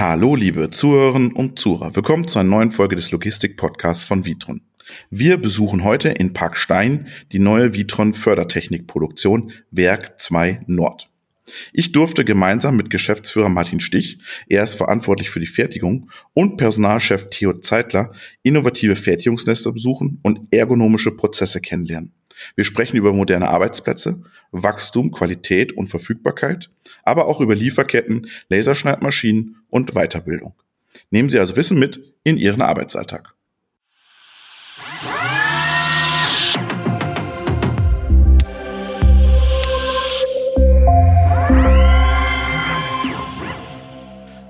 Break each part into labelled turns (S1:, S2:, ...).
S1: Hallo, liebe Zuhörerinnen und Zuhörer. Willkommen zu einer neuen Folge des Logistik-Podcasts von Vitron. Wir besuchen heute in Park Stein die neue Vitron Fördertechnikproduktion Werk 2 Nord. Ich durfte gemeinsam mit Geschäftsführer Martin Stich, er ist verantwortlich für die Fertigung, und Personalchef Theo Zeitler innovative Fertigungsnester besuchen und ergonomische Prozesse kennenlernen. Wir sprechen über moderne Arbeitsplätze, Wachstum, Qualität und Verfügbarkeit, aber auch über Lieferketten, Laserschneidmaschinen und Weiterbildung. Nehmen Sie also Wissen mit in Ihren Arbeitsalltag.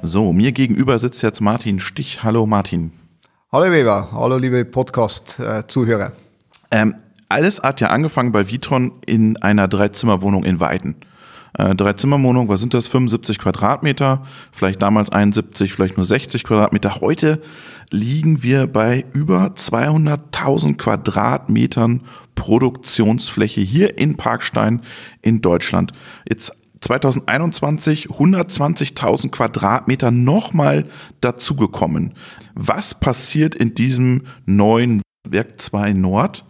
S1: So, mir gegenüber sitzt jetzt Martin Stich. Hallo Martin.
S2: Hallo Weber, hallo liebe Podcast-Zuhörer.
S1: Ähm, alles hat ja angefangen bei Vitron in einer Dreizimmerwohnung in Weiden. Äh, Dreizimmerwohnung, was sind das? 75 Quadratmeter, vielleicht damals 71, vielleicht nur 60 Quadratmeter. Heute liegen wir bei über 200.000 Quadratmetern Produktionsfläche hier in Parkstein in Deutschland. Jetzt 2021 120.000 Quadratmeter nochmal dazugekommen. Was passiert in diesem neuen Werk 2 Nord?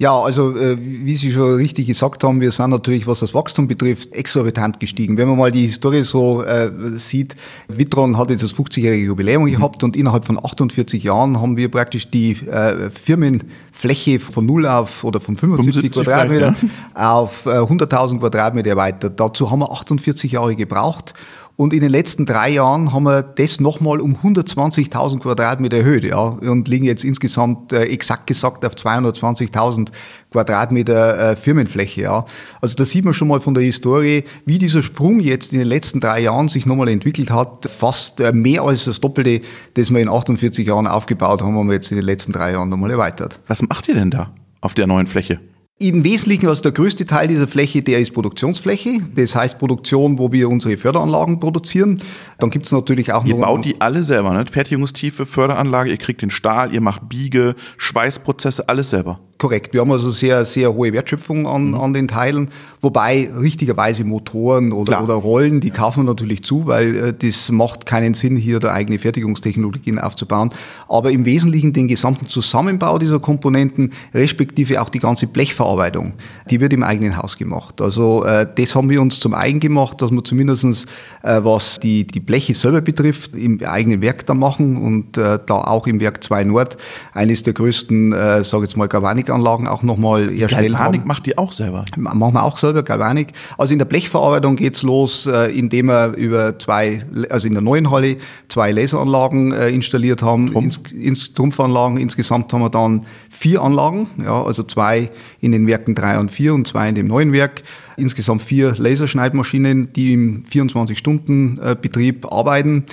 S2: Ja, also äh, wie Sie schon richtig gesagt haben, wir sind natürlich, was das Wachstum betrifft, exorbitant gestiegen. Wenn man mal die Historie so äh, sieht, Vitron hat jetzt das 50-jährige Jubiläum mhm. gehabt und innerhalb von 48 Jahren haben wir praktisch die äh, Firmenfläche von null auf oder von 75, 75 Quadratmeter ja. auf äh, 100.000 Quadratmeter erweitert. Dazu haben wir 48 Jahre gebraucht und in den letzten drei Jahren haben wir das nochmal um 120.000 Quadratmeter erhöht, ja, und liegen jetzt insgesamt äh, exakt gesagt auf 220.000 Quadratmeter äh, Firmenfläche, ja. Also da sieht man schon mal von der Historie, wie dieser Sprung jetzt in den letzten drei Jahren sich nochmal entwickelt hat. Fast äh, mehr als das Doppelte, das wir in 48 Jahren aufgebaut haben, haben wir jetzt in den letzten drei Jahren nochmal erweitert.
S1: Was macht ihr denn da auf der neuen Fläche?
S2: Im Wesentlichen, also der größte Teil dieser Fläche, der ist Produktionsfläche. Das heißt Produktion, wo wir unsere Förderanlagen produzieren. Dann gibt es natürlich auch
S1: noch... Ihr baut die alle selber, ne? Fertigungstiefe, Förderanlage, ihr kriegt den Stahl, ihr macht Biege, Schweißprozesse, alles selber.
S2: Korrekt. Wir haben also sehr, sehr hohe Wertschöpfung an, mhm. an den Teilen. Wobei richtigerweise Motoren oder, oder Rollen, die kaufen wir natürlich zu, weil äh, das macht keinen Sinn, hier da eigene Fertigungstechnologien aufzubauen. Aber im Wesentlichen den gesamten Zusammenbau dieser Komponenten, respektive auch die ganze Blechverarbeitung, die wird im eigenen Haus gemacht. Also äh, das haben wir uns zum eigen gemacht, dass wir zumindestens äh, was die, die Bleche selber betrifft, im eigenen Werk da machen und äh, da auch im Werk 2 Nord eines der größten, äh, sage jetzt mal, Galvanik Galvanikanlagen auch nochmal erstellen
S1: Galvanik haben. macht die auch selber?
S2: Machen wir auch selber, Galvanik. Also in der Blechverarbeitung geht's los, äh, indem wir über zwei, also in der neuen Halle zwei Laseranlagen äh, installiert haben, Trumpf. ins, ins Trumpfanlagen. Insgesamt haben wir dann vier Anlagen, ja, also zwei in den Werken drei und vier und zwei in dem neuen Werk. Insgesamt vier Laserschneidmaschinen, die im 24-Stunden-Betrieb äh, arbeiten.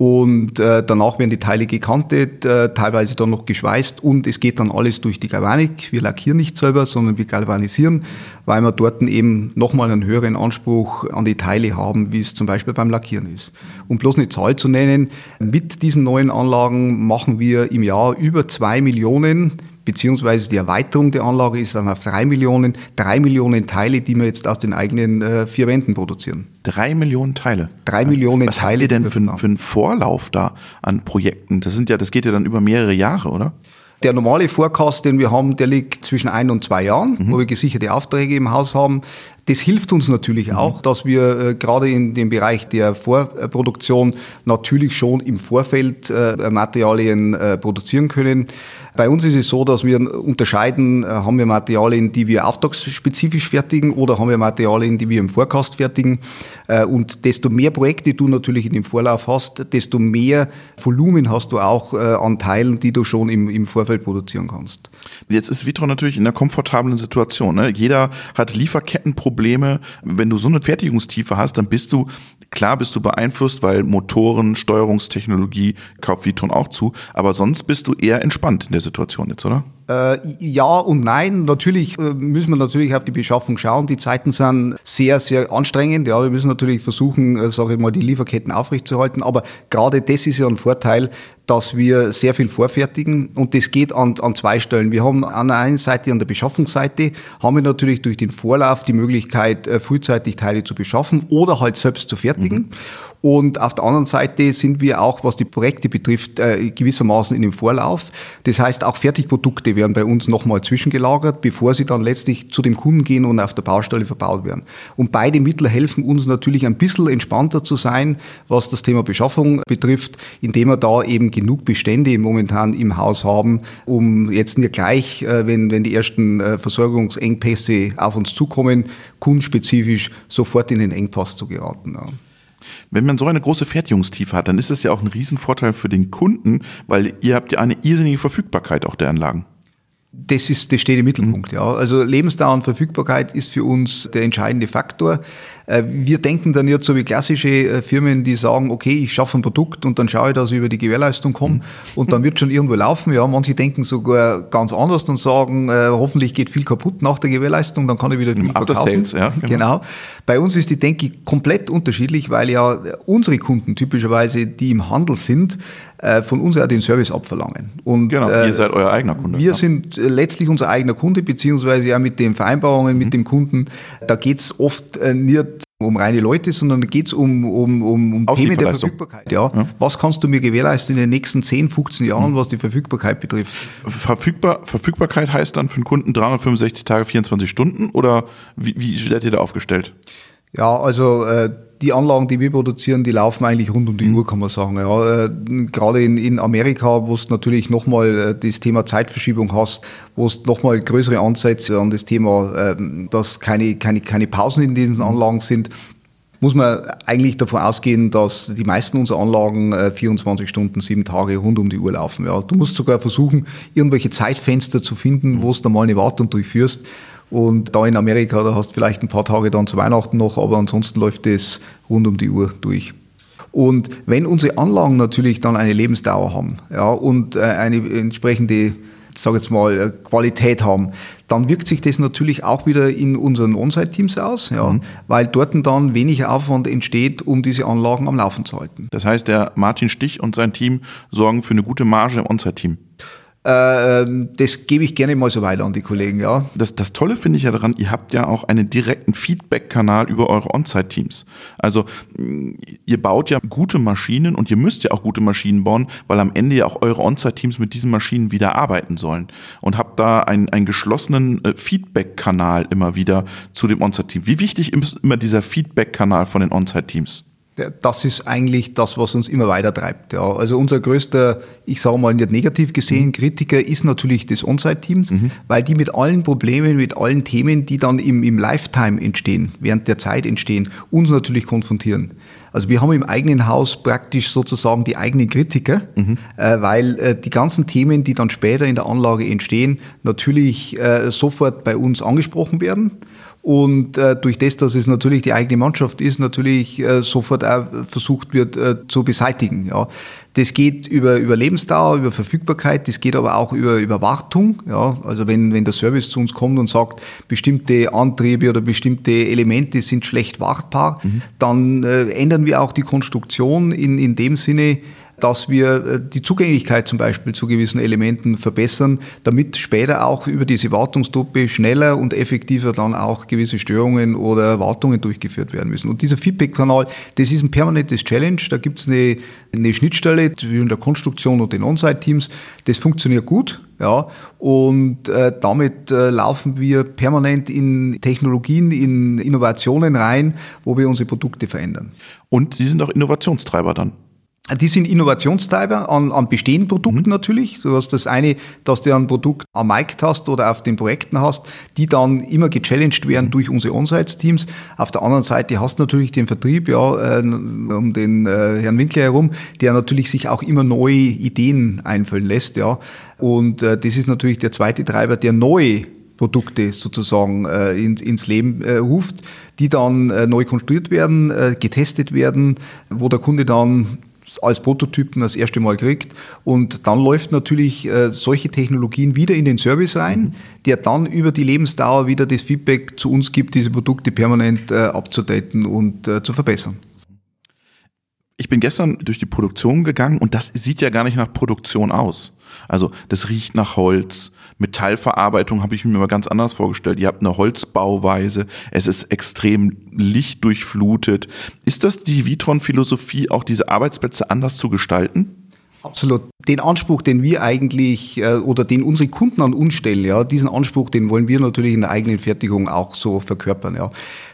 S2: Und äh, danach werden die Teile gekantet, äh, teilweise dann noch geschweißt und es geht dann alles durch die Galvanik. Wir lackieren nicht selber, sondern wir galvanisieren, weil wir dort eben nochmal einen höheren Anspruch an die Teile haben, wie es zum Beispiel beim Lackieren ist. Um bloß eine Zahl zu nennen, mit diesen neuen Anlagen machen wir im Jahr über zwei Millionen beziehungsweise die Erweiterung der Anlage ist dann auf drei Millionen, drei Millionen Teile, die wir jetzt aus den eigenen äh, vier Wänden produzieren.
S1: Drei Millionen Teile?
S2: Drei Millionen
S1: Was
S2: Teile.
S1: Was habt ihr denn für, für einen Vorlauf da an Projekten? Das sind ja, das geht ja dann über mehrere Jahre, oder?
S2: Der normale Forecast, den wir haben, der liegt zwischen ein und zwei Jahren, mhm. wo wir gesicherte Aufträge im Haus haben. Das hilft uns natürlich mhm. auch, dass wir äh, gerade in dem Bereich der Vorproduktion natürlich schon im Vorfeld äh, Materialien äh, produzieren können. Bei uns ist es so, dass wir unterscheiden, äh, haben wir Materialien, die wir auftragsspezifisch fertigen oder haben wir Materialien, die wir im Forecast fertigen. Äh, und desto mehr Projekte du natürlich in dem Vorlauf hast, desto mehr Volumen hast du auch äh, an Teilen, die du schon im, im Vorfeld produzieren kannst.
S1: Jetzt ist Vitron natürlich in einer komfortablen Situation. Ne? Jeder hat Lieferkettenprobleme. Wenn du so eine Fertigungstiefe hast, dann bist du, klar bist du beeinflusst, weil Motoren, Steuerungstechnologie kauft Vitron auch zu, aber sonst bist du eher entspannt in der Situation jetzt, oder?
S2: Äh, ja und nein. Natürlich äh, müssen wir natürlich auf die Beschaffung schauen. Die Zeiten sind sehr, sehr anstrengend. Ja, wir müssen natürlich versuchen, äh, sage ich mal, die Lieferketten aufrechtzuerhalten. Aber gerade das ist ja ein Vorteil, dass wir sehr viel vorfertigen und das geht an, an zwei Stellen. Wir haben an der einen Seite, an der Beschaffungsseite, haben wir natürlich durch den Vorlauf die Möglichkeit, frühzeitig Teile zu beschaffen oder halt selbst zu fertigen. Mhm. Und auf der anderen Seite sind wir auch, was die Projekte betrifft, äh, gewissermaßen in dem Vorlauf. Das heißt, auch Fertigprodukte werden bei uns nochmal zwischengelagert, bevor sie dann letztlich zu dem Kunden gehen und auf der Baustelle verbaut werden. Und beide Mittel helfen uns natürlich ein bisschen entspannter zu sein, was das Thema Beschaffung betrifft, indem wir da eben genug Bestände momentan im Haus haben, um jetzt nicht gleich, äh, wenn, wenn die ersten äh, Versorgungsengpässe auf uns zukommen, kundenspezifisch sofort in den Engpass zu geraten.
S1: Wenn man so eine große Fertigungstiefe hat, dann ist es ja auch ein Riesenvorteil für den Kunden, weil ihr habt ja eine irrsinnige Verfügbarkeit auch der Anlagen.
S2: Das ist, das steht im Mittelpunkt, ja. Also Lebensdauer und Verfügbarkeit ist für uns der entscheidende Faktor. Äh, wir denken dann jetzt so wie klassische äh, Firmen, die sagen, okay, ich schaffe ein Produkt und dann schaue ich, dass ich über die Gewährleistung komme mhm. und dann wird schon irgendwo laufen. Ja, manche denken sogar ganz anders und sagen, äh, hoffentlich geht viel kaputt nach der Gewährleistung, dann kann ich wieder viel
S1: After verkaufen. Sales, ja,
S2: genau. genau. Bei uns ist die Denke komplett unterschiedlich, weil ja unsere Kunden typischerweise, die im Handel sind, von uns ja den Service abverlangen.
S1: Und, genau, ihr seid euer eigener Kunde.
S2: Wir ja. sind letztlich unser eigener Kunde, beziehungsweise ja mit den Vereinbarungen mit mhm. dem Kunden. Da geht es oft nicht um reine Leute, sondern geht es um, um, um, um Themen der Verfügbarkeit. Ja. ja. Was kannst du mir gewährleisten in den nächsten 10, 15 Jahren, mhm. was die Verfügbarkeit betrifft?
S1: Verfügbar, Verfügbarkeit heißt dann für einen Kunden 365 Tage, 24 Stunden oder wie, wie seid ihr da aufgestellt?
S2: Ja, also äh, die Anlagen, die wir produzieren, die laufen eigentlich rund um die mhm. Uhr, kann man sagen. Ja, äh, gerade in, in Amerika, wo es natürlich nochmal äh, das Thema Zeitverschiebung hast, wo es nochmal größere Ansätze an das Thema, äh, dass keine, keine, keine Pausen in diesen mhm. Anlagen sind, muss man eigentlich davon ausgehen, dass die meisten unserer Anlagen 24 Stunden, sieben Tage rund um die Uhr laufen. Ja. Du musst sogar versuchen, irgendwelche Zeitfenster zu finden, mhm. wo du da mal eine Wartung durchführst. Und da in Amerika, da hast du vielleicht ein paar Tage dann zu Weihnachten noch, aber ansonsten läuft das rund um die Uhr durch. Und wenn unsere Anlagen natürlich dann eine Lebensdauer haben ja, und äh, eine entsprechende sage jetzt mal, äh, Qualität haben, dann wirkt sich das natürlich auch wieder in unseren On-Site-Teams aus, ja, mhm. weil dort dann weniger Aufwand entsteht, um diese Anlagen am Laufen zu halten.
S1: Das heißt, der Martin Stich und sein Team sorgen für eine gute Marge im On-Site-Team.
S2: Äh, das gebe ich gerne mal so weiter an die Kollegen, ja.
S1: Das, das Tolle finde ich ja daran, ihr habt ja auch einen direkten Feedback-Kanal über eure On-Site-Teams. Also ihr baut ja gute Maschinen und ihr müsst ja auch gute Maschinen bauen, weil am Ende ja auch eure On-Site-Teams mit diesen Maschinen wieder arbeiten sollen. Und habt da einen, einen geschlossenen äh, Feedback-Kanal immer wieder zu dem On-Site-Team. Wie wichtig ist immer dieser Feedback-Kanal von den On-Site-Teams?
S2: Das ist eigentlich das, was uns immer weiter treibt. Ja. Also unser größter, ich sage mal nicht negativ gesehen, mhm. Kritiker ist natürlich das On-Site-Teams, mhm. weil die mit allen Problemen, mit allen Themen, die dann im, im Lifetime entstehen, während der Zeit entstehen, uns natürlich konfrontieren. Also wir haben im eigenen Haus praktisch sozusagen die eigenen Kritiker, mhm. äh, weil äh, die ganzen Themen, die dann später in der Anlage entstehen, natürlich äh, sofort bei uns angesprochen werden. Und äh, durch das, dass es natürlich die eigene Mannschaft ist, natürlich äh, sofort auch versucht wird äh, zu beseitigen. Ja. Das geht über, über Lebensdauer, über Verfügbarkeit, das geht aber auch über, über Wartung. Ja. Also wenn, wenn der Service zu uns kommt und sagt, bestimmte Antriebe oder bestimmte Elemente sind schlecht wartbar, mhm. dann äh, ändern wir auch die Konstruktion in, in dem Sinne, dass wir äh, die Zugänglichkeit zum Beispiel zu gewissen Elementen verbessern, damit später auch über diese Wartungstruppe schneller und effektiver dann auch gewisse Störungen oder Wartungen durchgeführt werden müssen. Und dieser Feedback-Kanal, das ist ein permanentes Challenge. Da gibt es eine, eine Schnittstelle zwischen der Konstruktion und den On-Site-Teams. Das funktioniert gut. Ja, und äh, damit äh, laufen wir permanent in Technologien, in Innovationen rein, wo wir unsere Produkte verändern.
S1: Und Sie sind auch Innovationstreiber dann.
S2: Die sind Innovationstreiber an, an bestehenden Produkten mhm. natürlich. Du hast das eine, dass du ein Produkt am Markt hast oder auf den Projekten hast, die dann immer gechallenged werden mhm. durch unsere On-Sites-Teams. Auf der anderen Seite hast du natürlich den Vertrieb, ja, äh, um den äh, Herrn Winkler herum, der natürlich sich auch immer neue Ideen einfallen lässt, ja. Und äh, das ist natürlich der zweite Treiber, der neue Produkte sozusagen äh, ins, ins Leben äh, ruft, die dann äh, neu konstruiert werden, äh, getestet werden, wo der Kunde dann als Prototypen das erste Mal kriegt. Und dann läuft natürlich äh, solche Technologien wieder in den Service rein, der dann über die Lebensdauer wieder das Feedback zu uns gibt, diese Produkte permanent äh, abzudaten und äh, zu verbessern.
S1: Ich bin gestern durch die Produktion gegangen und das sieht ja gar nicht nach Produktion aus. Also das riecht nach Holz. Metallverarbeitung habe ich mir mal ganz anders vorgestellt. Ihr habt eine Holzbauweise, es ist extrem lichtdurchflutet. Ist das die Vitron-Philosophie, auch diese Arbeitsplätze anders zu gestalten?
S2: Absolut. Den Anspruch, den wir eigentlich äh, oder den unsere Kunden an uns stellen, ja, diesen Anspruch, den wollen wir natürlich in der eigenen Fertigung auch so verkörpern. Ja.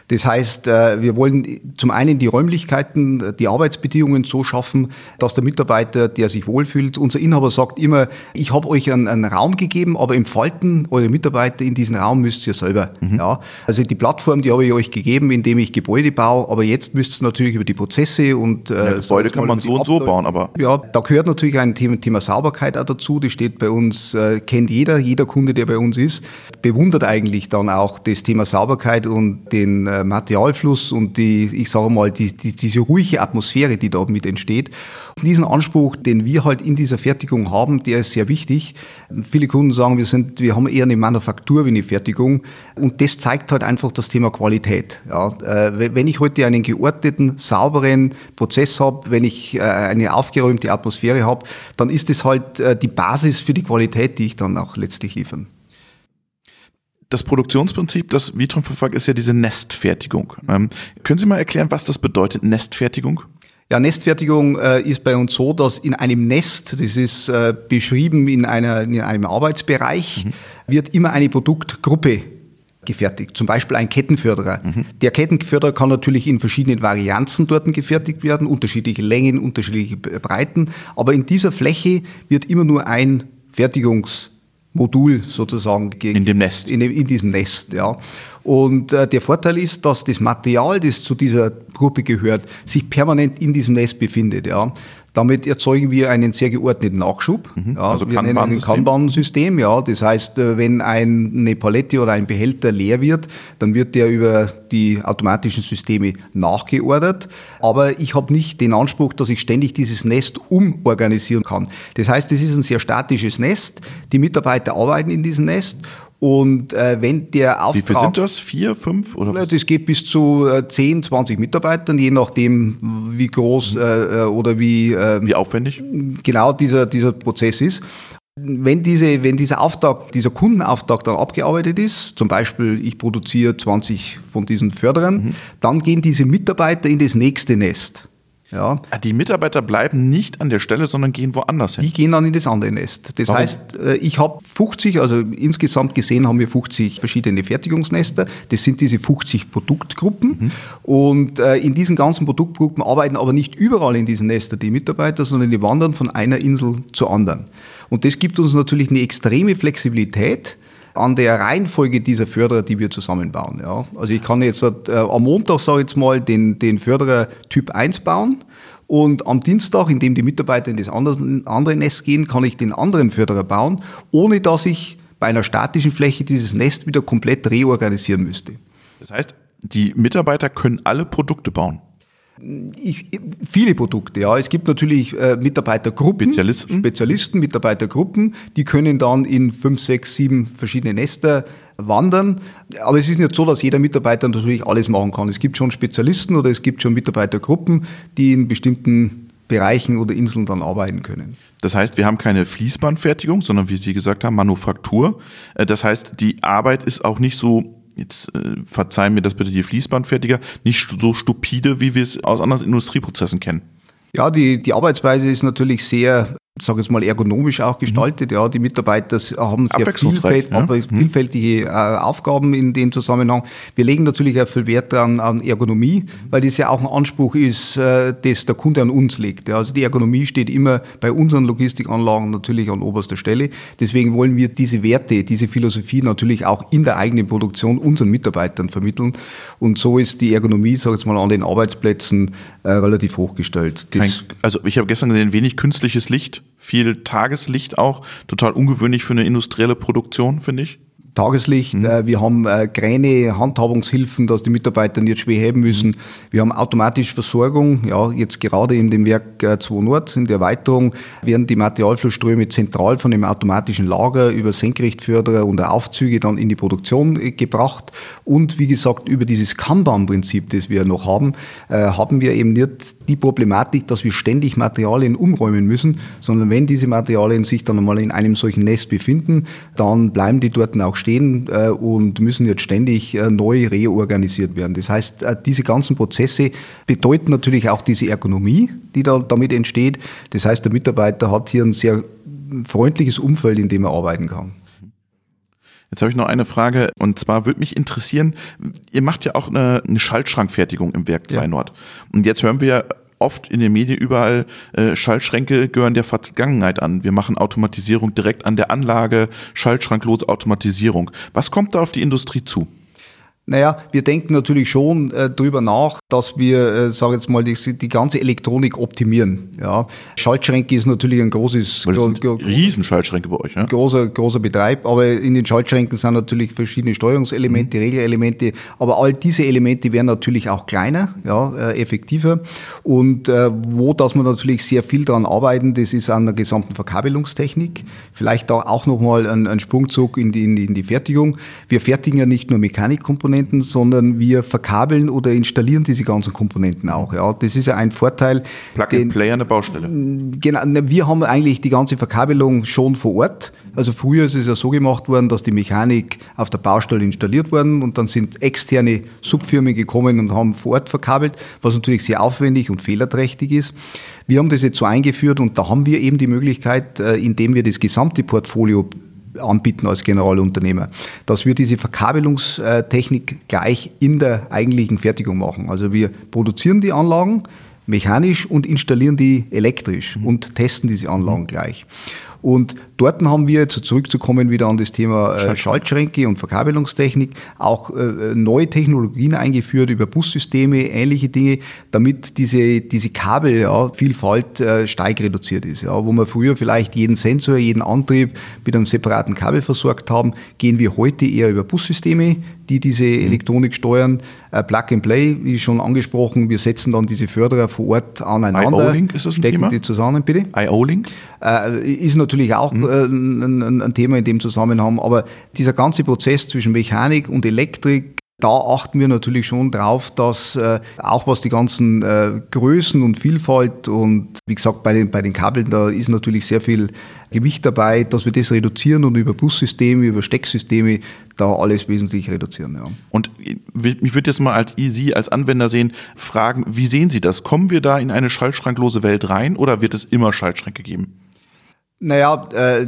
S2: Das heißt, äh, wir wollen zum einen die Räumlichkeiten, die Arbeitsbedingungen so schaffen, dass der Mitarbeiter, der sich wohlfühlt, unser Inhaber sagt immer, ich habe euch einen, einen, Raum gegeben, aber im Falten eure Mitarbeiter in diesen Raum müsst ihr selber. Mhm. Ja, also die Plattform, die habe ich euch gegeben, indem ich Gebäude baue, aber jetzt müsst ihr natürlich über die Prozesse und
S1: äh, ja, Gebäude kann man so und so bauen, aber
S2: ja, da gehört natürlich ein Thema, Thema Sauberkeit auch dazu. Das steht bei uns, äh, kennt jeder, jeder Kunde, der bei uns ist, bewundert eigentlich dann auch das Thema Sauberkeit und den äh, äh, Materialfluss und die, ich sage mal, die, die, diese ruhige Atmosphäre, die dort mit entsteht. diesen Anspruch, den wir halt in dieser Fertigung haben, der ist sehr wichtig. Viele Kunden sagen, wir sind, wir haben eher eine Manufaktur wie eine Fertigung. Und das zeigt halt einfach das Thema Qualität. Ja, äh, wenn ich heute einen geordneten, sauberen Prozess habe, wenn ich äh, eine aufgeräumte Atmosphäre habe, dann ist das halt die Basis für die Qualität, die ich dann auch letztlich liefern
S1: das Produktionsprinzip, das Vitron verfolgt, ist ja diese Nestfertigung. Ähm, können Sie mal erklären, was das bedeutet, Nestfertigung?
S2: Ja, Nestfertigung äh, ist bei uns so, dass in einem Nest, das ist äh, beschrieben in, einer, in einem Arbeitsbereich, mhm. wird immer eine Produktgruppe gefertigt. Zum Beispiel ein Kettenförderer. Mhm. Der Kettenförderer kann natürlich in verschiedenen Varianzen dort gefertigt werden, unterschiedliche Längen, unterschiedliche Breiten. Aber in dieser Fläche wird immer nur ein Fertigungs Modul sozusagen
S1: in dem Nest.
S2: In, dem, in diesem Nest, ja. Und äh, der Vorteil ist, dass das Material, das zu dieser Gruppe gehört, sich permanent in diesem Nest befindet, ja. Damit erzeugen wir einen sehr geordneten Nachschub.
S1: Mhm, ja, also
S2: wir nennen ein Kanban-System. Ja, das heißt, äh, wenn eine Palette oder ein Behälter leer wird, dann wird der über die automatischen Systeme nachgeordert. Aber ich habe nicht den Anspruch, dass ich ständig dieses Nest umorganisieren kann. Das heißt, es ist ein sehr statisches Nest. Die Mitarbeiter arbeiten in diesem Nest und äh, wenn der Auftrag...
S1: Wie viele sind das? Vier, fünf?
S2: Oder was? Das geht bis zu äh, 10, 20 Mitarbeitern, je nachdem, wie groß mhm. äh, oder wie...
S1: Äh, wie aufwendig?
S2: Genau dieser, dieser Prozess ist. Wenn, diese, wenn dieser Auftrag, dieser Kundenauftrag dann abgearbeitet ist, zum Beispiel ich produziere 20 von diesen Förderern, mhm. dann gehen diese Mitarbeiter in das nächste Nest.
S1: Ja. Ah, die Mitarbeiter bleiben nicht an der Stelle, sondern gehen woanders hin.
S2: Die gehen dann in das andere Nest. Das Warum? heißt, äh, ich habe 50, also insgesamt gesehen haben wir 50 verschiedene Fertigungsnester. Das sind diese 50 Produktgruppen. Mhm. Und äh, in diesen ganzen Produktgruppen arbeiten aber nicht überall in diesen Nestern die Mitarbeiter, sondern die wandern von einer Insel zur anderen. Und das gibt uns natürlich eine extreme Flexibilität an der Reihenfolge dieser Förderer, die wir zusammenbauen. Ja. Also ich kann jetzt äh, am Montag, sage ich jetzt mal, den, den Förderer Typ 1 bauen und am Dienstag, in dem die Mitarbeiter in das andere, andere Nest gehen, kann ich den anderen Förderer bauen, ohne dass ich bei einer statischen Fläche dieses Nest wieder komplett reorganisieren müsste.
S1: Das heißt, die Mitarbeiter können alle Produkte bauen.
S2: Ich, viele Produkte, ja. Es gibt natürlich äh, Mitarbeitergruppen,
S1: Spezialisten.
S2: Spezialisten, Mitarbeitergruppen, die können dann in fünf, sechs, sieben verschiedene Nester wandern. Aber es ist nicht so, dass jeder Mitarbeiter natürlich alles machen kann. Es gibt schon Spezialisten oder es gibt schon Mitarbeitergruppen, die in bestimmten Bereichen oder Inseln dann arbeiten können.
S1: Das heißt, wir haben keine Fließbandfertigung, sondern wie Sie gesagt haben, Manufaktur. Äh, das heißt, die Arbeit ist auch nicht so jetzt äh, verzeihen mir das bitte die Fließbandfertiger, nicht so stupide, wie wir es aus anderen Industrieprozessen kennen.
S2: Ja, die, die Arbeitsweise ist natürlich sehr sage jetzt mal, ergonomisch auch gestaltet. Ja, die Mitarbeiter haben sehr vielfältig, ja. Mhm. vielfältige äh, Aufgaben in dem Zusammenhang. Wir legen natürlich auch viel Wert an, an Ergonomie, weil das ja auch ein Anspruch ist, äh, das der Kunde an uns legt. Ja, also die Ergonomie steht immer bei unseren Logistikanlagen natürlich an oberster Stelle. Deswegen wollen wir diese Werte, diese Philosophie natürlich auch in der eigenen Produktion unseren Mitarbeitern vermitteln. Und so ist die Ergonomie, sage ich jetzt mal, an den Arbeitsplätzen äh, relativ hochgestellt.
S1: Kein, also ich habe gestern gesehen, wenig künstliches Licht viel Tageslicht auch. Total ungewöhnlich für eine industrielle Produktion, finde ich.
S2: Tageslicht. Mhm. Äh, wir haben äh, Kräne, Handhabungshilfen, dass die Mitarbeiter nicht schwer heben müssen. Wir haben automatische Versorgung. Ja, jetzt gerade in dem Werk 2 äh, Nord, in der Erweiterung, werden die Materialflussströme zentral von dem automatischen Lager über Senkrechtförderer und Aufzüge dann in die Produktion gebracht. Und wie gesagt, über dieses Kanban-Prinzip, das wir noch haben, haben wir eben nicht die Problematik, dass wir ständig Materialien umräumen müssen, sondern wenn diese Materialien sich dann einmal in einem solchen Nest befinden, dann bleiben die dort auch stehen stehen äh, und müssen jetzt ständig äh, neu reorganisiert werden. Das heißt, äh, diese ganzen Prozesse bedeuten natürlich auch diese Ergonomie, die da damit entsteht. Das heißt, der Mitarbeiter hat hier ein sehr freundliches Umfeld, in dem er arbeiten kann.
S1: Jetzt habe ich noch eine Frage und zwar würde mich interessieren, ihr macht ja auch eine, eine Schaltschrankfertigung im Werk 2 ja. Nord. Und jetzt hören wir oft in den Medien überall, äh, Schaltschränke gehören der Vergangenheit an. Wir machen Automatisierung direkt an der Anlage, schaltschranklose Automatisierung. Was kommt da auf die Industrie zu?
S2: Naja, wir denken natürlich schon äh, darüber nach, dass wir, äh, sage jetzt mal, die, die, ganze Elektronik optimieren. Ja. Schaltschränke ist natürlich ein großes,
S1: gro gro Riesenschaltschränke bei euch, ja?
S2: großer großer Betreib. Aber in den Schaltschränken sind natürlich verschiedene Steuerungselemente, mhm. Regelelemente. Aber all diese Elemente werden natürlich auch kleiner, ja, äh, effektiver. Und äh, wo, dass wir natürlich sehr viel daran arbeiten, das ist an der gesamten Verkabelungstechnik. Vielleicht da auch nochmal ein, ein Sprungzug in die, in die Fertigung. Wir fertigen ja nicht nur Mechanikkomponenten Komponenten, sondern wir verkabeln oder installieren diese ganzen Komponenten auch. Ja, das ist ja ein Vorteil.
S1: Plug-and-Play an der Baustelle.
S2: Genau, wir haben eigentlich die ganze Verkabelung schon vor Ort. Also früher ist es ja so gemacht worden, dass die Mechanik auf der Baustelle installiert worden und dann sind externe Subfirmen gekommen und haben vor Ort verkabelt, was natürlich sehr aufwendig und fehlerträchtig ist. Wir haben das jetzt so eingeführt und da haben wir eben die Möglichkeit, äh, indem wir das gesamte Portfolio anbieten als Generalunternehmer, dass wir diese Verkabelungstechnik gleich in der eigentlichen Fertigung machen. Also wir produzieren die Anlagen mechanisch und installieren die elektrisch mhm. und testen diese Anlagen gleich. Und dort haben wir, jetzt zurückzukommen wieder an das Thema äh, Schaltschränke und Verkabelungstechnik, auch äh, neue Technologien eingeführt über Bussysteme, ähnliche Dinge, damit diese, diese Kabelvielfalt ja, äh, stark reduziert ist. Ja. Wo wir früher vielleicht jeden Sensor, jeden Antrieb mit einem separaten Kabel versorgt haben, gehen wir heute eher über Bussysteme, die diese. Elektronik steuern. Äh, Plug and Play, wie schon angesprochen, wir setzen dann diese Förderer vor Ort aneinander.
S1: IO-Link ist das ein
S2: stecken
S1: Thema?
S2: die zusammen, bitte?
S1: IO-Link?
S2: Äh, ist natürlich auch mhm. ein, ein, Thema in dem Zusammenhang, aber dieser ganze Prozess zwischen Mechanik und Elektrik, da achten wir natürlich schon drauf, dass äh, auch was die ganzen äh, Größen und Vielfalt und wie gesagt bei den, bei den Kabeln, da ist natürlich sehr viel Gewicht dabei, dass wir das reduzieren und über Bussysteme, über Stecksysteme da alles wesentlich reduzieren. Ja.
S1: Und mich würde jetzt mal als Sie als Anwender sehen, fragen, wie sehen Sie das? Kommen wir da in eine schaltschranklose Welt rein oder wird es immer Schaltschränke geben?
S2: Naja, äh,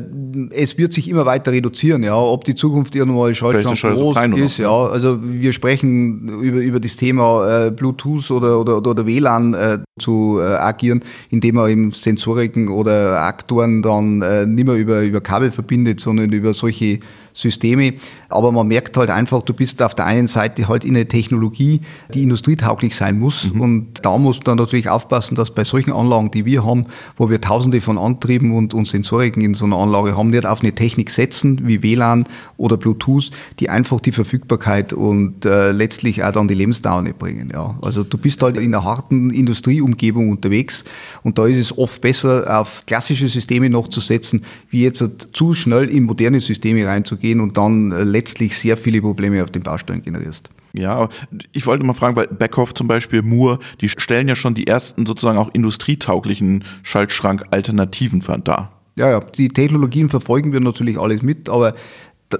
S2: es wird sich immer weiter reduzieren, ja. Ob die Zukunft irgendwann Schaltschrank groß ist, ja. Also wir sprechen über, über das Thema äh, Bluetooth oder, oder, oder WLAN äh, zu äh, agieren, indem man eben Sensoriken oder Aktoren dann äh, nicht mehr über, über Kabel verbindet, sondern über solche Systeme. Aber man merkt halt einfach, du bist auf der einen Seite halt in eine Technologie, die industrietauglich sein muss. Mhm. Und da muss man natürlich aufpassen, dass bei solchen Anlagen, die wir haben, wo wir tausende von Antrieben und, und Sensoriken in so einer Anlage haben, nicht auf eine Technik setzen wie WLAN oder Bluetooth, die einfach die Verfügbarkeit und äh, letztlich auch dann die Lebensdauer nicht bringen. Ja. Also du bist halt in einer harten Industrieumgebung unterwegs und da ist es oft besser, auf klassische Systeme noch zu setzen, wie jetzt zu schnell in moderne Systeme reinzugehen gehen und dann äh, letztlich sehr viele Probleme auf den Baustellen generierst.
S1: Ja, ich wollte mal fragen, weil Beckhoff zum Beispiel, Moore, die stellen ja schon die ersten sozusagen auch industrietauglichen Schaltschrank-Alternativen dar.
S2: Ja, ja, die Technologien verfolgen wir natürlich alles mit, aber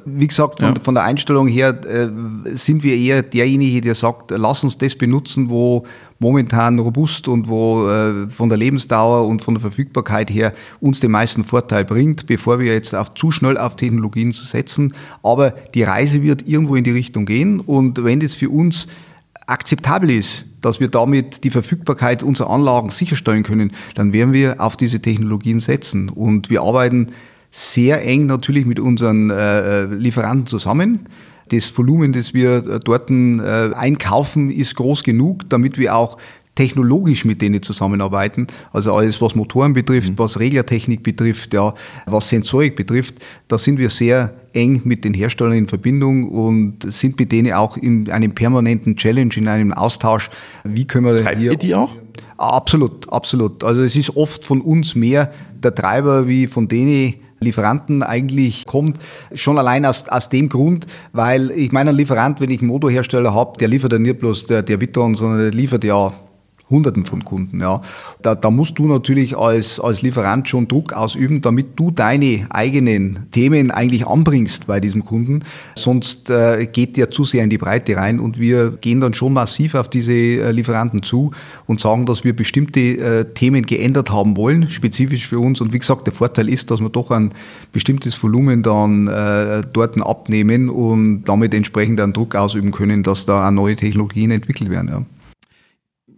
S2: wie gesagt, von, ja. von der Einstellung her äh, sind wir eher derjenige, der sagt, lass uns das benutzen, wo momentan robust und wo äh, von der Lebensdauer und von der Verfügbarkeit her uns den meisten Vorteil bringt, bevor wir jetzt auf, zu schnell auf Technologien setzen. Aber die Reise wird irgendwo in die Richtung gehen und wenn das für uns akzeptabel ist, dass wir damit die Verfügbarkeit unserer Anlagen sicherstellen können, dann werden wir auf diese Technologien setzen. Und wir arbeiten sehr eng natürlich mit unseren äh, Lieferanten zusammen. Das Volumen, das wir äh, dort äh, einkaufen, ist groß genug, damit wir auch technologisch mit denen zusammenarbeiten. Also alles, was Motoren betrifft, mhm. was Reglertechnik betrifft, ja, was Sensorik betrifft, da sind wir sehr eng mit den Herstellern in Verbindung und sind mit denen auch in einem permanenten Challenge, in einem Austausch. Wie können wir
S1: Treibt hier... Ihr die auch?
S2: Absolut, absolut. Also es ist oft von uns mehr der Treiber wie von denen, Lieferanten eigentlich kommt, schon allein aus, aus dem Grund, weil ich meine, ein Lieferant, wenn ich einen Motorhersteller habe, der liefert ja nicht bloß der, der Witton, sondern der liefert ja Hunderten von Kunden. Ja. Da, da musst du natürlich als, als Lieferant schon Druck ausüben, damit du deine eigenen Themen eigentlich anbringst bei diesem Kunden. Sonst äh, geht der zu sehr in die Breite rein und wir gehen dann schon massiv auf diese äh, Lieferanten zu und sagen, dass wir bestimmte äh, Themen geändert haben wollen, spezifisch für uns. Und wie gesagt, der Vorteil ist, dass wir doch ein bestimmtes Volumen dann äh, dort abnehmen und damit entsprechend einen Druck ausüben können, dass da auch neue Technologien entwickelt werden. Ja.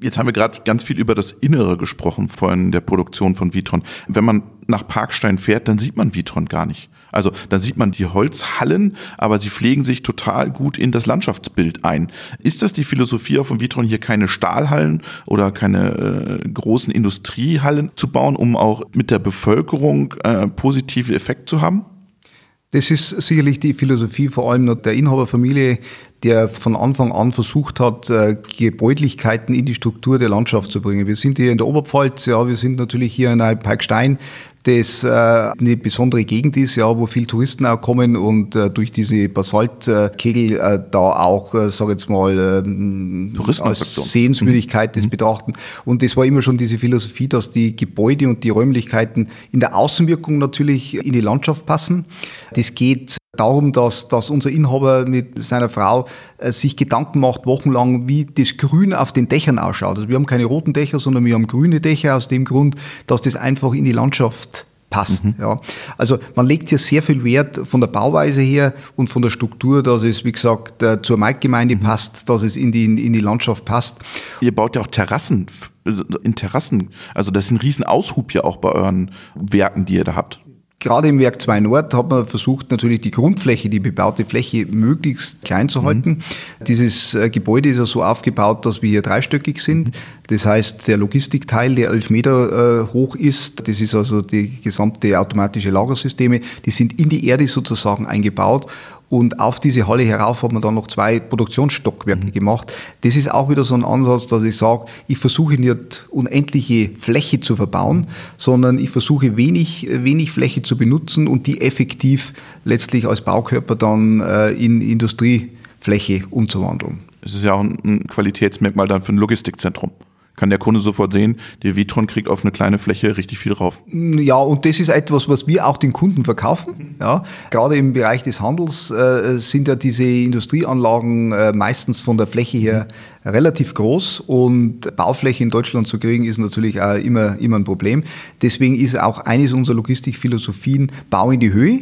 S1: Jetzt haben wir gerade ganz viel über das Innere gesprochen von der Produktion von Vitron. Wenn man nach Parkstein fährt, dann sieht man Vitron gar nicht. Also dann sieht man die Holzhallen, aber sie pflegen sich total gut in das Landschaftsbild ein. Ist das die Philosophie von Vitron, hier keine Stahlhallen oder keine äh, großen Industriehallen zu bauen, um auch mit der Bevölkerung äh, positive Effekt zu haben?
S2: Das ist sicherlich die Philosophie vor allem der Inhaberfamilie, der von Anfang an versucht hat, äh, Gebäudlichkeiten in die Struktur der Landschaft zu bringen. Wir sind hier in der Oberpfalz, ja, wir sind natürlich hier in Parkstein das äh, eine besondere Gegend ist, ja, wo viel Touristen auch kommen und äh, durch diese Basaltkegel äh, da auch, äh, sag jetzt mal, ähm, als Sehenswürdigkeit mhm. das betrachten. Und das war immer schon diese Philosophie, dass die Gebäude und die Räumlichkeiten in der Außenwirkung natürlich in die Landschaft passen. Das geht darum, dass, dass unser Inhaber mit seiner Frau äh, sich Gedanken macht, wochenlang, wie das Grün auf den Dächern ausschaut. Also wir haben keine roten Dächer, sondern wir haben grüne Dächer aus dem Grund, dass das einfach in die Landschaft passt. Mhm. Ja. Also man legt hier sehr viel Wert von der Bauweise her und von der Struktur, dass es, wie gesagt, äh, zur Maikgemeinde mhm. passt, dass es in die, in die Landschaft passt.
S1: Ihr baut ja auch Terrassen, in Terrassen. Also das ist ein riesen Aushub ja auch bei euren Werken, die ihr da habt.
S2: Gerade im Werk 2 Nord hat man versucht, natürlich die Grundfläche, die bebaute Fläche möglichst klein zu halten. Mhm. Dieses äh, Gebäude ist ja so aufgebaut, dass wir hier dreistöckig sind. Mhm. Das heißt, der Logistikteil, der elf Meter äh, hoch ist, das ist also die gesamte automatische Lagersysteme, die sind in die Erde sozusagen eingebaut und auf diese Halle herauf hat man dann noch zwei Produktionsstockwerke mhm. gemacht. Das ist auch wieder so ein Ansatz, dass ich sage, ich versuche nicht unendliche Fläche zu verbauen, sondern ich versuche wenig, wenig Fläche zu benutzen und die effektiv letztlich als Baukörper dann äh, in Industriefläche umzuwandeln.
S1: Es ist ja auch ein Qualitätsmerkmal dann für ein Logistikzentrum kann der Kunde sofort sehen, der Vitron kriegt auf eine kleine Fläche richtig viel drauf.
S2: Ja, und das ist etwas, was wir auch den Kunden verkaufen. Ja, gerade im Bereich des Handels äh, sind ja diese Industrieanlagen äh, meistens von der Fläche her relativ groß und Baufläche in Deutschland zu kriegen ist natürlich auch immer, immer ein Problem. Deswegen ist auch eines unserer Logistikphilosophien Bau in die Höhe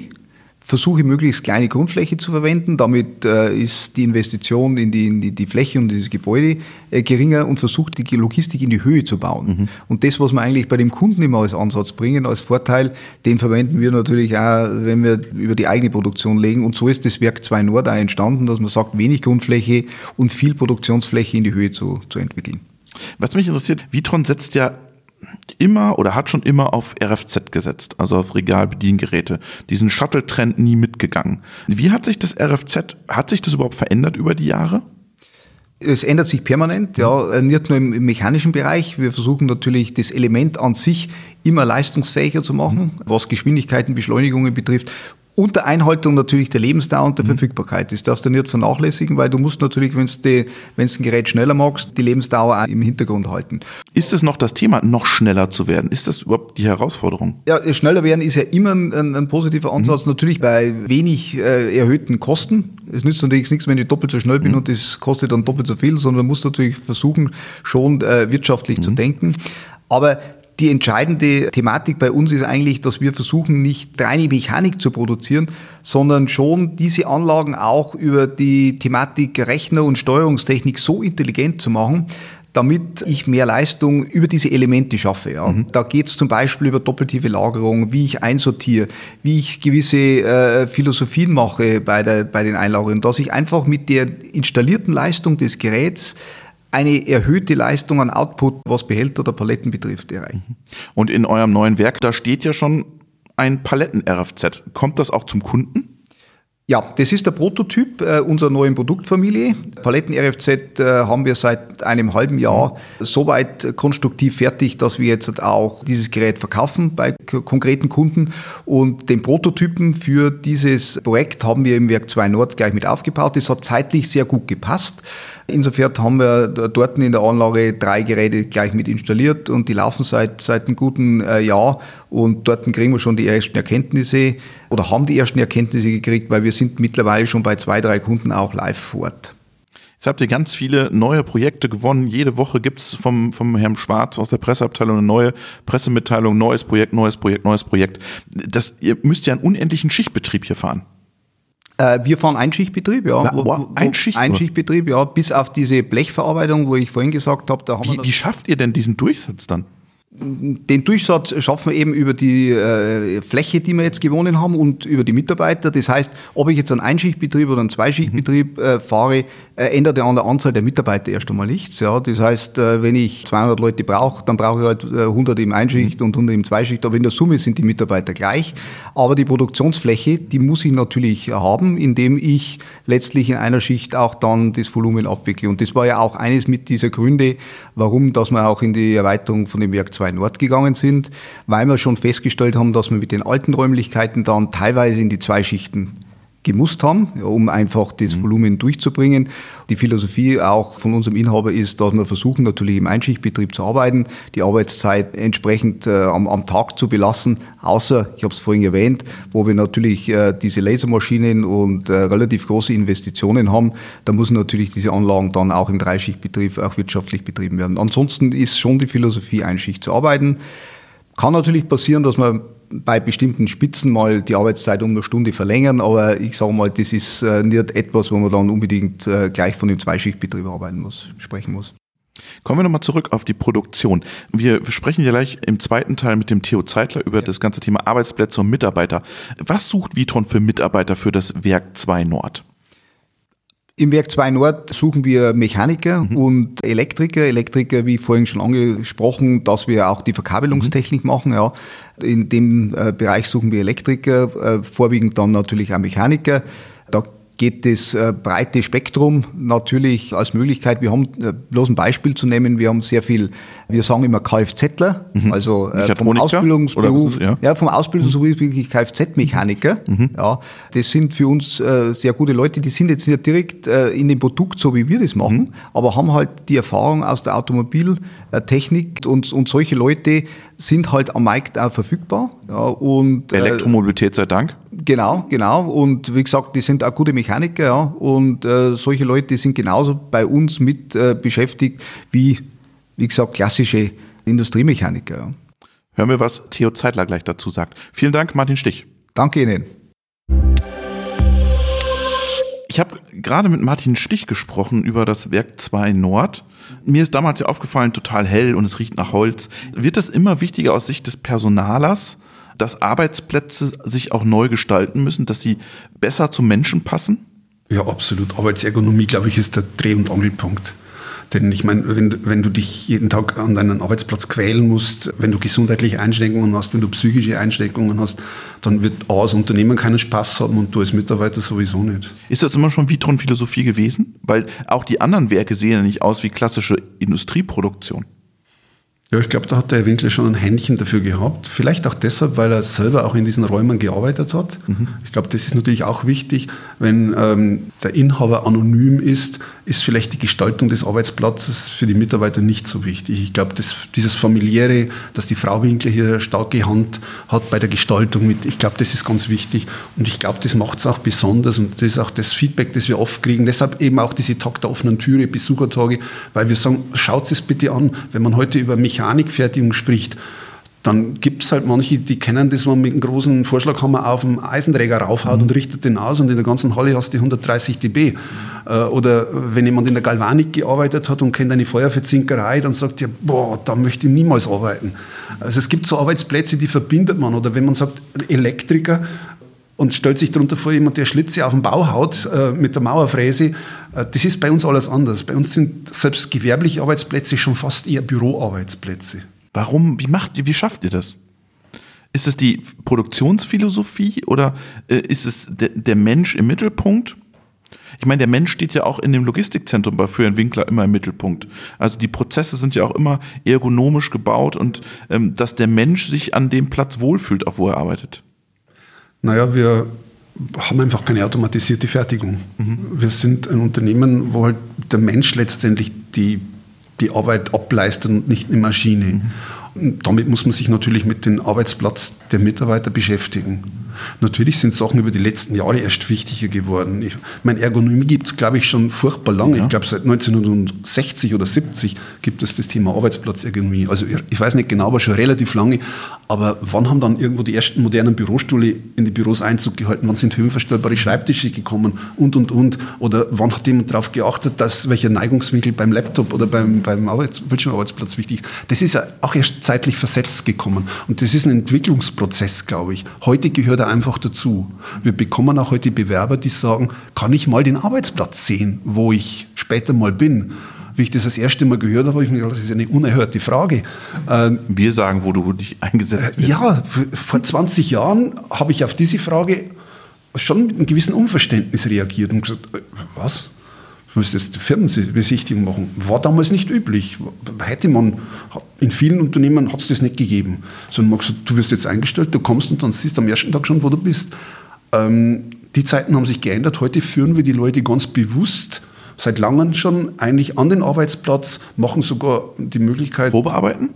S2: versuche möglichst kleine Grundfläche zu verwenden. Damit äh, ist die Investition in die, in die, Fläche und dieses Gebäude äh, geringer und versucht die Logistik in die Höhe zu bauen. Mhm. Und das, was wir eigentlich bei dem Kunden immer als Ansatz bringen, als Vorteil, den verwenden wir natürlich auch, wenn wir über die eigene Produktion legen. Und so ist das Werk 2 Nord auch entstanden, dass man sagt, wenig Grundfläche und viel Produktionsfläche in die Höhe zu, zu entwickeln.
S1: Was mich interessiert, Vitron setzt ja immer oder hat schon immer auf RFZ gesetzt, also auf Regalbediengeräte. Diesen Shuttle-Trend nie mitgegangen. Wie hat sich das RFZ, hat sich das überhaupt verändert über die Jahre?
S2: Es ändert sich permanent, ja, nicht nur im, mechanischen Bereich. Wir versuchen natürlich das Element an sich immer leistungsfähiger zu machen, was Geschwindigkeiten, Beschleunigungen betrifft unter Einhaltung natürlich der Lebensdauer und der mhm. Verfügbarkeit. Das darfst du nicht vernachlässigen, weil du musst natürlich, wenn du ein Gerät schneller magst, die Lebensdauer auch im Hintergrund halten.
S1: Ist es noch das Thema, noch schneller zu werden? Ist das überhaupt die Herausforderung?
S2: Ja, schneller werden ist ja immer ein, ein positiver Ansatz, mhm. natürlich bei wenig äh, erhöhten Kosten. Es nützt natürlich nichts, wenn ich doppelt so schnell bin mhm. und das kostet dann doppelt so viel, sondern man muss natürlich versuchen, schon äh, wirtschaftlich zu mhm. denken. Aber die entscheidende Thematik bei uns ist eigentlich, dass wir versuchen, nicht reine Mechanik zu produzieren, sondern schon diese Anlagen auch über die Thematik Rechner und Steuerungstechnik so intelligent zu machen, damit ich mehr Leistung über diese Elemente schaffe. Ja. Mhm. Da geht es zum Beispiel über doppeltive Lagerung, wie ich einsortiere, wie ich gewisse äh, Philosophien mache bei, der, bei den Einlagerungen, dass ich einfach mit der installierten Leistung des Geräts eine erhöhte Leistung an Output, was Behälter oder Paletten betrifft, erreichen.
S1: Und in eurem neuen Werk, da steht ja schon ein Paletten-RFZ. Kommt das auch zum Kunden?
S2: Ja, das ist der Prototyp äh, unserer neuen Produktfamilie. Paletten RFZ äh, haben wir seit einem halben Jahr soweit konstruktiv fertig, dass wir jetzt auch dieses Gerät verkaufen bei konkreten Kunden. Und den Prototypen für dieses Projekt haben wir im Werk 2 Nord gleich mit aufgebaut. Das hat zeitlich sehr gut gepasst. Insofern haben wir dort in der Anlage drei Geräte gleich mit installiert und die laufen seit, seit einem guten äh, Jahr und dort kriegen wir schon die ersten Erkenntnisse oder haben die ersten Erkenntnisse gekriegt, weil wir sind mittlerweile schon bei zwei, drei Kunden auch live vor Ort.
S1: Jetzt habt ihr ganz viele neue Projekte gewonnen. Jede Woche gibt's vom, vom Herrn Schwarz aus der Presseabteilung eine neue Pressemitteilung, neues Projekt, neues Projekt, neues Projekt. Das, ihr müsst ja einen unendlichen Schichtbetrieb hier fahren.
S2: Äh, wir fahren Einschichtbetrieb, ja.
S1: Na, wo, Einschicht
S2: Einschichtbetrieb, ja, bis auf diese Blechverarbeitung, wo ich vorhin gesagt habe, da
S1: haben wie, wir. Wie schafft ihr denn diesen Durchsatz dann?
S2: Den Durchsatz schaffen wir eben über die äh, Fläche, die wir jetzt gewonnen haben und über die Mitarbeiter. Das heißt, ob ich jetzt einen Einschichtbetrieb oder einen Zweischichtbetrieb äh, fahre, äh, ändert an der Anzahl der Mitarbeiter erst einmal nichts. Ja. Das heißt, äh, wenn ich 200 Leute brauche, dann brauche ich halt 100 äh, im Einschicht mhm. und 100 im Zweischicht. Aber in der Summe sind die Mitarbeiter gleich. Aber die Produktionsfläche, die muss ich natürlich haben, indem ich letztlich in einer Schicht auch dann das Volumen abwickle. Und das war ja auch eines mit dieser Gründe, warum, dass wir auch in die Erweiterung von dem Werk 2 Nord gegangen sind, weil wir schon festgestellt haben, dass wir mit den alten Räumlichkeiten dann teilweise in die zwei Schichten gemusst haben, um einfach das mhm. Volumen durchzubringen. Die Philosophie auch von unserem Inhaber ist, dass wir versuchen, natürlich im Einschichtbetrieb zu arbeiten, die Arbeitszeit entsprechend äh, am, am, Tag zu belassen, außer, ich habe es vorhin erwähnt, wo wir natürlich äh, diese Lasermaschinen und äh, relativ große Investitionen haben, da müssen natürlich diese Anlagen dann auch im Dreischichtbetrieb auch wirtschaftlich betrieben werden. Ansonsten ist schon die Philosophie, Einschicht zu arbeiten. Kann natürlich passieren, dass man bei bestimmten Spitzen mal die Arbeitszeit um eine Stunde verlängern, aber ich sage mal, das ist äh, nicht etwas, wo man dann unbedingt äh, gleich von dem Zweischichtbetrieb arbeiten muss, sprechen muss.
S1: Kommen wir nochmal zurück auf die Produktion. Wir sprechen ja gleich im zweiten Teil mit dem Theo Zeitler über ja. das ganze Thema Arbeitsplätze und Mitarbeiter. Was sucht Vitron für Mitarbeiter für das Werk 2 Nord?
S2: Im Werk 2 Nord suchen wir Mechaniker mhm. und Elektriker. Elektriker, wie vorhin schon angesprochen, dass wir auch die Verkabelungstechnik mhm. machen. Ja. In dem äh, Bereich suchen wir Elektriker, äh, vorwiegend dann natürlich auch Mechaniker. Da geht das äh, breite Spektrum natürlich als Möglichkeit. Wir haben, äh, bloß ein Beispiel zu nehmen, wir haben sehr viel, wir sagen immer Kfzler, mhm. also äh, vom Ausbildungsberuf, ja? ja? vom Ausbildungsberuf wirklich Kfz-Mechaniker. Mhm. Ja, das sind für uns äh, sehr gute Leute, die sind jetzt nicht direkt äh, in dem Produkt so, wie wir das machen, mhm. aber haben halt die Erfahrung aus der Automobiltechnik und, und solche Leute sind halt am Markt auch verfügbar. Ja, und,
S1: äh, Elektromobilität sei Dank.
S2: Genau, genau. Und wie gesagt, die sind auch gute Mechaniker, ja. Und äh, solche Leute sind genauso bei uns mit äh, beschäftigt wie, wie gesagt, klassische Industriemechaniker. Ja.
S1: Hören wir, was Theo Zeitler gleich dazu sagt. Vielen Dank, Martin Stich.
S2: Danke Ihnen.
S1: Ich habe gerade mit Martin Stich gesprochen über das Werk 2 Nord. Mir ist damals ja aufgefallen, total hell und es riecht nach Holz. Wird es immer wichtiger aus Sicht des Personalers, dass Arbeitsplätze sich auch neu gestalten müssen, dass sie besser zum Menschen passen?
S3: Ja, absolut. Arbeitsergonomie, glaube ich, ist der Dreh- und Angelpunkt. Denn ich meine, wenn, wenn du dich jeden Tag an deinen Arbeitsplatz quälen musst, wenn du gesundheitliche Einschränkungen hast, wenn du psychische Einschränkungen hast, dann wird A, das Unternehmen keinen Spaß haben und du als Mitarbeiter sowieso nicht.
S1: Ist das immer schon Vitron-Philosophie gewesen? Weil auch die anderen Werke sehen ja nicht aus wie klassische Industrieproduktion.
S3: Ja, ich glaube, da hat der Herr Winkler schon ein Händchen dafür gehabt. Vielleicht auch deshalb, weil er selber auch in diesen Räumen gearbeitet hat. Mhm. Ich glaube, das ist natürlich auch wichtig. Wenn ähm, der Inhaber anonym ist, ist vielleicht die Gestaltung des Arbeitsplatzes für die Mitarbeiter nicht so wichtig. Ich glaube, dieses familiäre, dass die Frau Winkler hier starke Hand hat bei der Gestaltung mit, ich glaube, das ist ganz wichtig. Und ich glaube, das macht es auch besonders. Und das ist auch das Feedback, das wir oft kriegen. Deshalb eben auch diese Tag der offenen Türe, Besuchertage, weil wir sagen, schaut es bitte an, wenn man heute über mich Mechanikfertigung spricht, dann gibt es halt manche, die kennen das, wenn man mit einem großen Vorschlaghammer auf einen Eisenträger raufhaut mhm. und richtet den aus und in der ganzen Halle hast du 130 dB. Äh, oder wenn jemand in der Galvanik gearbeitet hat und kennt eine Feuerverzinkerei, dann sagt er, boah, da möchte ich niemals arbeiten. Also es gibt so Arbeitsplätze, die verbindet man. Oder wenn man sagt, Elektriker, und stellt sich darunter vor, jemand, der Schlitze auf dem Bau haut äh, mit der Mauerfräse. Äh, das ist bei uns alles anders. Bei uns sind selbst gewerbliche Arbeitsplätze schon fast eher Büroarbeitsplätze.
S1: Warum? Wie macht ihr, wie schafft ihr das? Ist es die Produktionsphilosophie oder äh, ist es der, der Mensch im Mittelpunkt? Ich meine, der Mensch steht ja auch in dem Logistikzentrum bei einen Winkler immer im Mittelpunkt. Also die Prozesse sind ja auch immer ergonomisch gebaut und ähm, dass der Mensch sich an dem Platz wohlfühlt, auch wo er arbeitet.
S3: Naja, wir haben einfach keine automatisierte Fertigung. Mhm. Wir sind ein Unternehmen, wo halt der Mensch letztendlich die, die Arbeit ableistet und nicht eine Maschine. Mhm. Und damit muss man sich natürlich mit dem Arbeitsplatz der Mitarbeiter beschäftigen. Natürlich sind Sachen über die letzten Jahre erst wichtiger geworden. Ich meine, Ergonomie gibt es, glaube ich, schon furchtbar lange. Ja. Ich glaube, seit 1960 oder 70 gibt es das Thema Arbeitsplatzergonomie. Also ich weiß nicht genau, aber schon relativ lange. Aber wann haben dann irgendwo die ersten modernen Bürostühle in die Büros Einzug gehalten? Wann sind höhenverstellbare Schreibtische gekommen? Und, und, und. Oder wann hat jemand darauf geachtet, dass welcher Neigungswinkel beim Laptop oder beim, beim Arbeits Bildschirmarbeitsplatz wichtig ist? Das ist ja auch erst zeitlich versetzt gekommen. Und das ist ein Entwicklungsprozess, glaube ich. Heute gehört er einfach dazu. Wir bekommen auch heute Bewerber, die sagen, kann ich mal den Arbeitsplatz sehen, wo ich später mal bin? Wie ich das das erste Mal gehört habe, habe ich mir gedacht, das ist eine unerhörte Frage.
S1: Ähm, Wir sagen, wo du dich eingesetzt
S3: hast. Ja, vor 20 Jahren habe ich auf diese Frage schon mit einem gewissen Unverständnis reagiert und gesagt, äh, was? Jetzt Firmenbesichtigung machen. War damals nicht üblich. Hätte man, in vielen Unternehmen hat es das nicht gegeben. Sondern man gesagt, du wirst jetzt eingestellt, du kommst und dann siehst du am ersten Tag schon, wo du bist. Ähm, die Zeiten haben sich geändert. Heute führen wir die Leute ganz bewusst seit langem schon eigentlich an den Arbeitsplatz, machen sogar die Möglichkeit.
S1: Probearbeiten?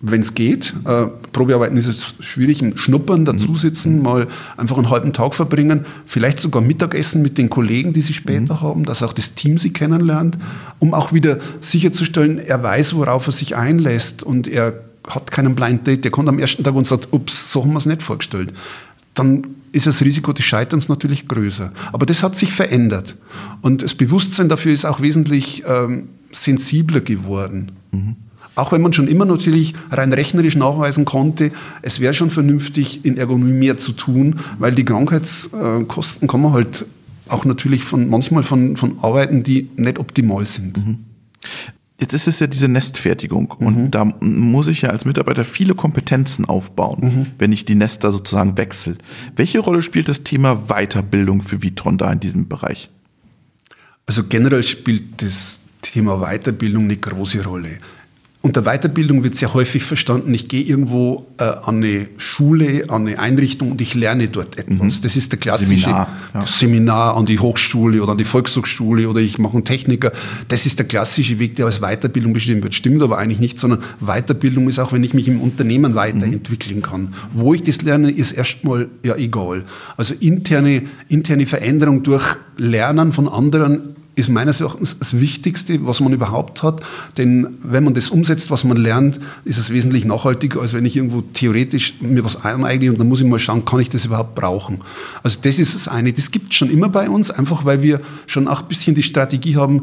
S3: Wenn es geht. Äh, Probearbeiten ist es schwierig, ein Schnuppern, dazusitzen, mhm. mal einfach einen halben Tag verbringen, vielleicht sogar Mittagessen mit den Kollegen, die sie später mhm. haben, dass auch das Team sie kennenlernt, um auch wieder sicherzustellen, er weiß, worauf er sich einlässt und er hat keinen Blind Date, der kommt am ersten Tag und sagt, ups, so haben wir es nicht vorgestellt. Dann ist das Risiko des Scheiterns natürlich größer. Aber das hat sich verändert. Und das Bewusstsein dafür ist auch wesentlich ähm, sensibler geworden. Mhm. Auch wenn man schon immer natürlich rein rechnerisch nachweisen konnte, es wäre schon vernünftig, in Ergonomie mehr zu tun, weil die Krankheitskosten kommen halt auch natürlich von, manchmal von, von Arbeiten, die nicht optimal sind. Mhm.
S1: Jetzt ist es ja diese Nestfertigung mhm. und da muss ich ja als Mitarbeiter viele Kompetenzen aufbauen, mhm. wenn ich die Nester sozusagen wechsle. Welche Rolle spielt das Thema Weiterbildung für Vitron da in diesem Bereich?
S3: Also generell spielt das Thema Weiterbildung eine große Rolle. Unter Weiterbildung wird sehr häufig verstanden, ich gehe irgendwo äh, an eine Schule, an eine Einrichtung und ich lerne dort etwas. Mhm. Das ist der klassische Seminar, ja. Seminar, an die Hochschule oder an die Volkshochschule oder ich mache einen Techniker. Das ist der klassische Weg, der als Weiterbildung beschrieben wird. Stimmt aber eigentlich nicht, sondern Weiterbildung ist auch, wenn ich mich im Unternehmen weiterentwickeln kann. Wo ich das lerne, ist erstmal ja egal. Also interne, interne Veränderung durch Lernen von anderen ist meines Erachtens das Wichtigste, was man überhaupt hat. Denn wenn man das umsetzt, was man lernt, ist es wesentlich nachhaltiger, als wenn ich irgendwo theoretisch mir was eineigne und dann muss ich mal schauen, kann ich das überhaupt brauchen. Also das ist das eine. Das gibt es schon immer bei uns, einfach weil wir schon auch ein bisschen die Strategie haben,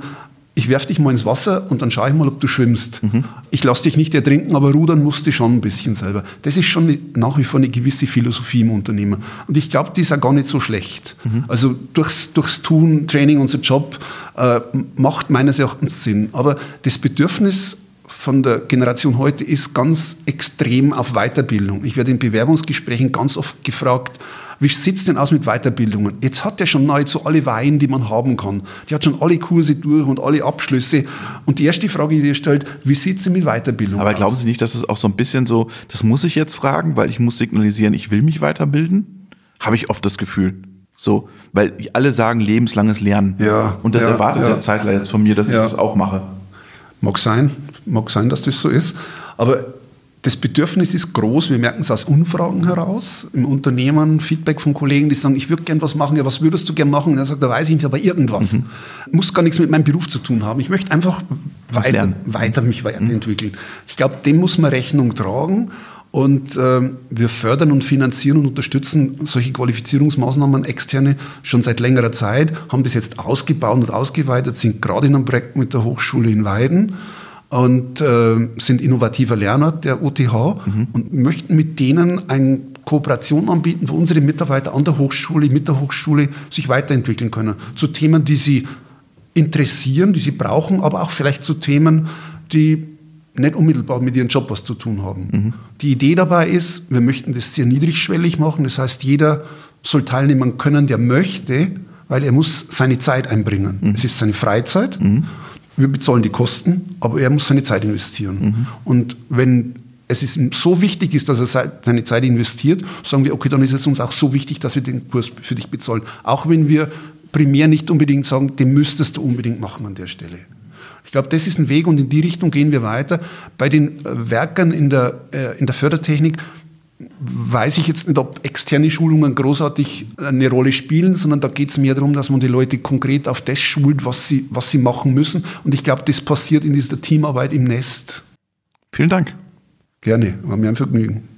S3: ich werfe dich mal ins Wasser und dann schaue ich mal, ob du schwimmst. Mhm. Ich lasse dich nicht ertrinken, aber rudern musst du schon ein bisschen selber. Das ist schon nach wie vor eine gewisse Philosophie im Unternehmen. Und ich glaube, die ist auch gar nicht so schlecht. Mhm. Also durchs, durchs Tun, Training, unser Job äh, macht meines Erachtens Sinn. Aber das Bedürfnis von der Generation heute ist ganz extrem auf Weiterbildung. Ich werde in Bewerbungsgesprächen ganz oft gefragt, wie sieht es denn aus mit Weiterbildungen? Jetzt hat er schon nahezu alle Weihen, die man haben kann. Die hat schon alle Kurse durch und alle Abschlüsse. Und die erste Frage, die er stellt, wie sieht es denn mit Weiterbildung
S1: Aber aus? glauben Sie nicht, dass es auch so ein bisschen so, das muss ich jetzt fragen, weil ich muss signalisieren, ich will mich weiterbilden? Habe ich oft das Gefühl. So, weil alle sagen lebenslanges Lernen.
S3: Ja.
S1: Und das
S3: ja,
S1: erwartet
S3: ja.
S1: der Zeitler jetzt von mir, dass ja. ich das auch mache.
S3: Mag sein, mag sein, dass das so ist. Aber das Bedürfnis ist groß, wir merken es aus Umfragen heraus im Unternehmen, Feedback von Kollegen, die sagen, ich würde gern was machen, ja, was würdest du gern machen? Und er sagt, da weiß ich nicht, aber irgendwas. Mhm. Muss gar nichts mit meinem Beruf zu tun haben. Ich möchte einfach weiter, weiter, mich weiterentwickeln. Mhm. Ich glaube, dem muss man Rechnung tragen. Und äh, wir fördern und finanzieren und unterstützen solche Qualifizierungsmaßnahmen externe schon seit längerer Zeit, haben das jetzt ausgebaut und ausgeweitet, sind gerade in einem Projekt mit der Hochschule in Weiden und äh, sind innovativer Lerner der OTH mhm. und möchten mit denen ein Kooperation anbieten, wo unsere Mitarbeiter an der Hochschule, mit der Hochschule sich weiterentwickeln können. Zu Themen, die sie interessieren, die sie brauchen, aber auch vielleicht zu Themen, die nicht unmittelbar mit ihrem Job was zu tun haben. Mhm. Die Idee dabei ist, wir möchten das sehr niedrigschwellig machen. Das heißt, jeder soll teilnehmen können, der möchte, weil er muss seine Zeit einbringen. Mhm. Es ist seine Freizeit. Mhm. Wir bezahlen die Kosten, aber er muss seine Zeit investieren. Mhm. Und wenn es ist so wichtig ist, dass er seine Zeit investiert, sagen wir, okay, dann ist es uns auch so wichtig, dass wir den Kurs für dich bezahlen. Auch wenn wir primär nicht unbedingt sagen, den müsstest du unbedingt machen an der Stelle. Ich glaube, das ist ein Weg und in die Richtung gehen wir weiter. Bei den äh, Werkern in der, äh, in der Fördertechnik weiß ich jetzt nicht, ob externe Schulungen großartig eine Rolle spielen, sondern da geht es mehr darum, dass man die Leute konkret auf das schult, was sie, was sie machen müssen. Und ich glaube, das passiert in dieser Teamarbeit im Nest.
S1: Vielen Dank.
S3: Gerne, war mir ein Vergnügen.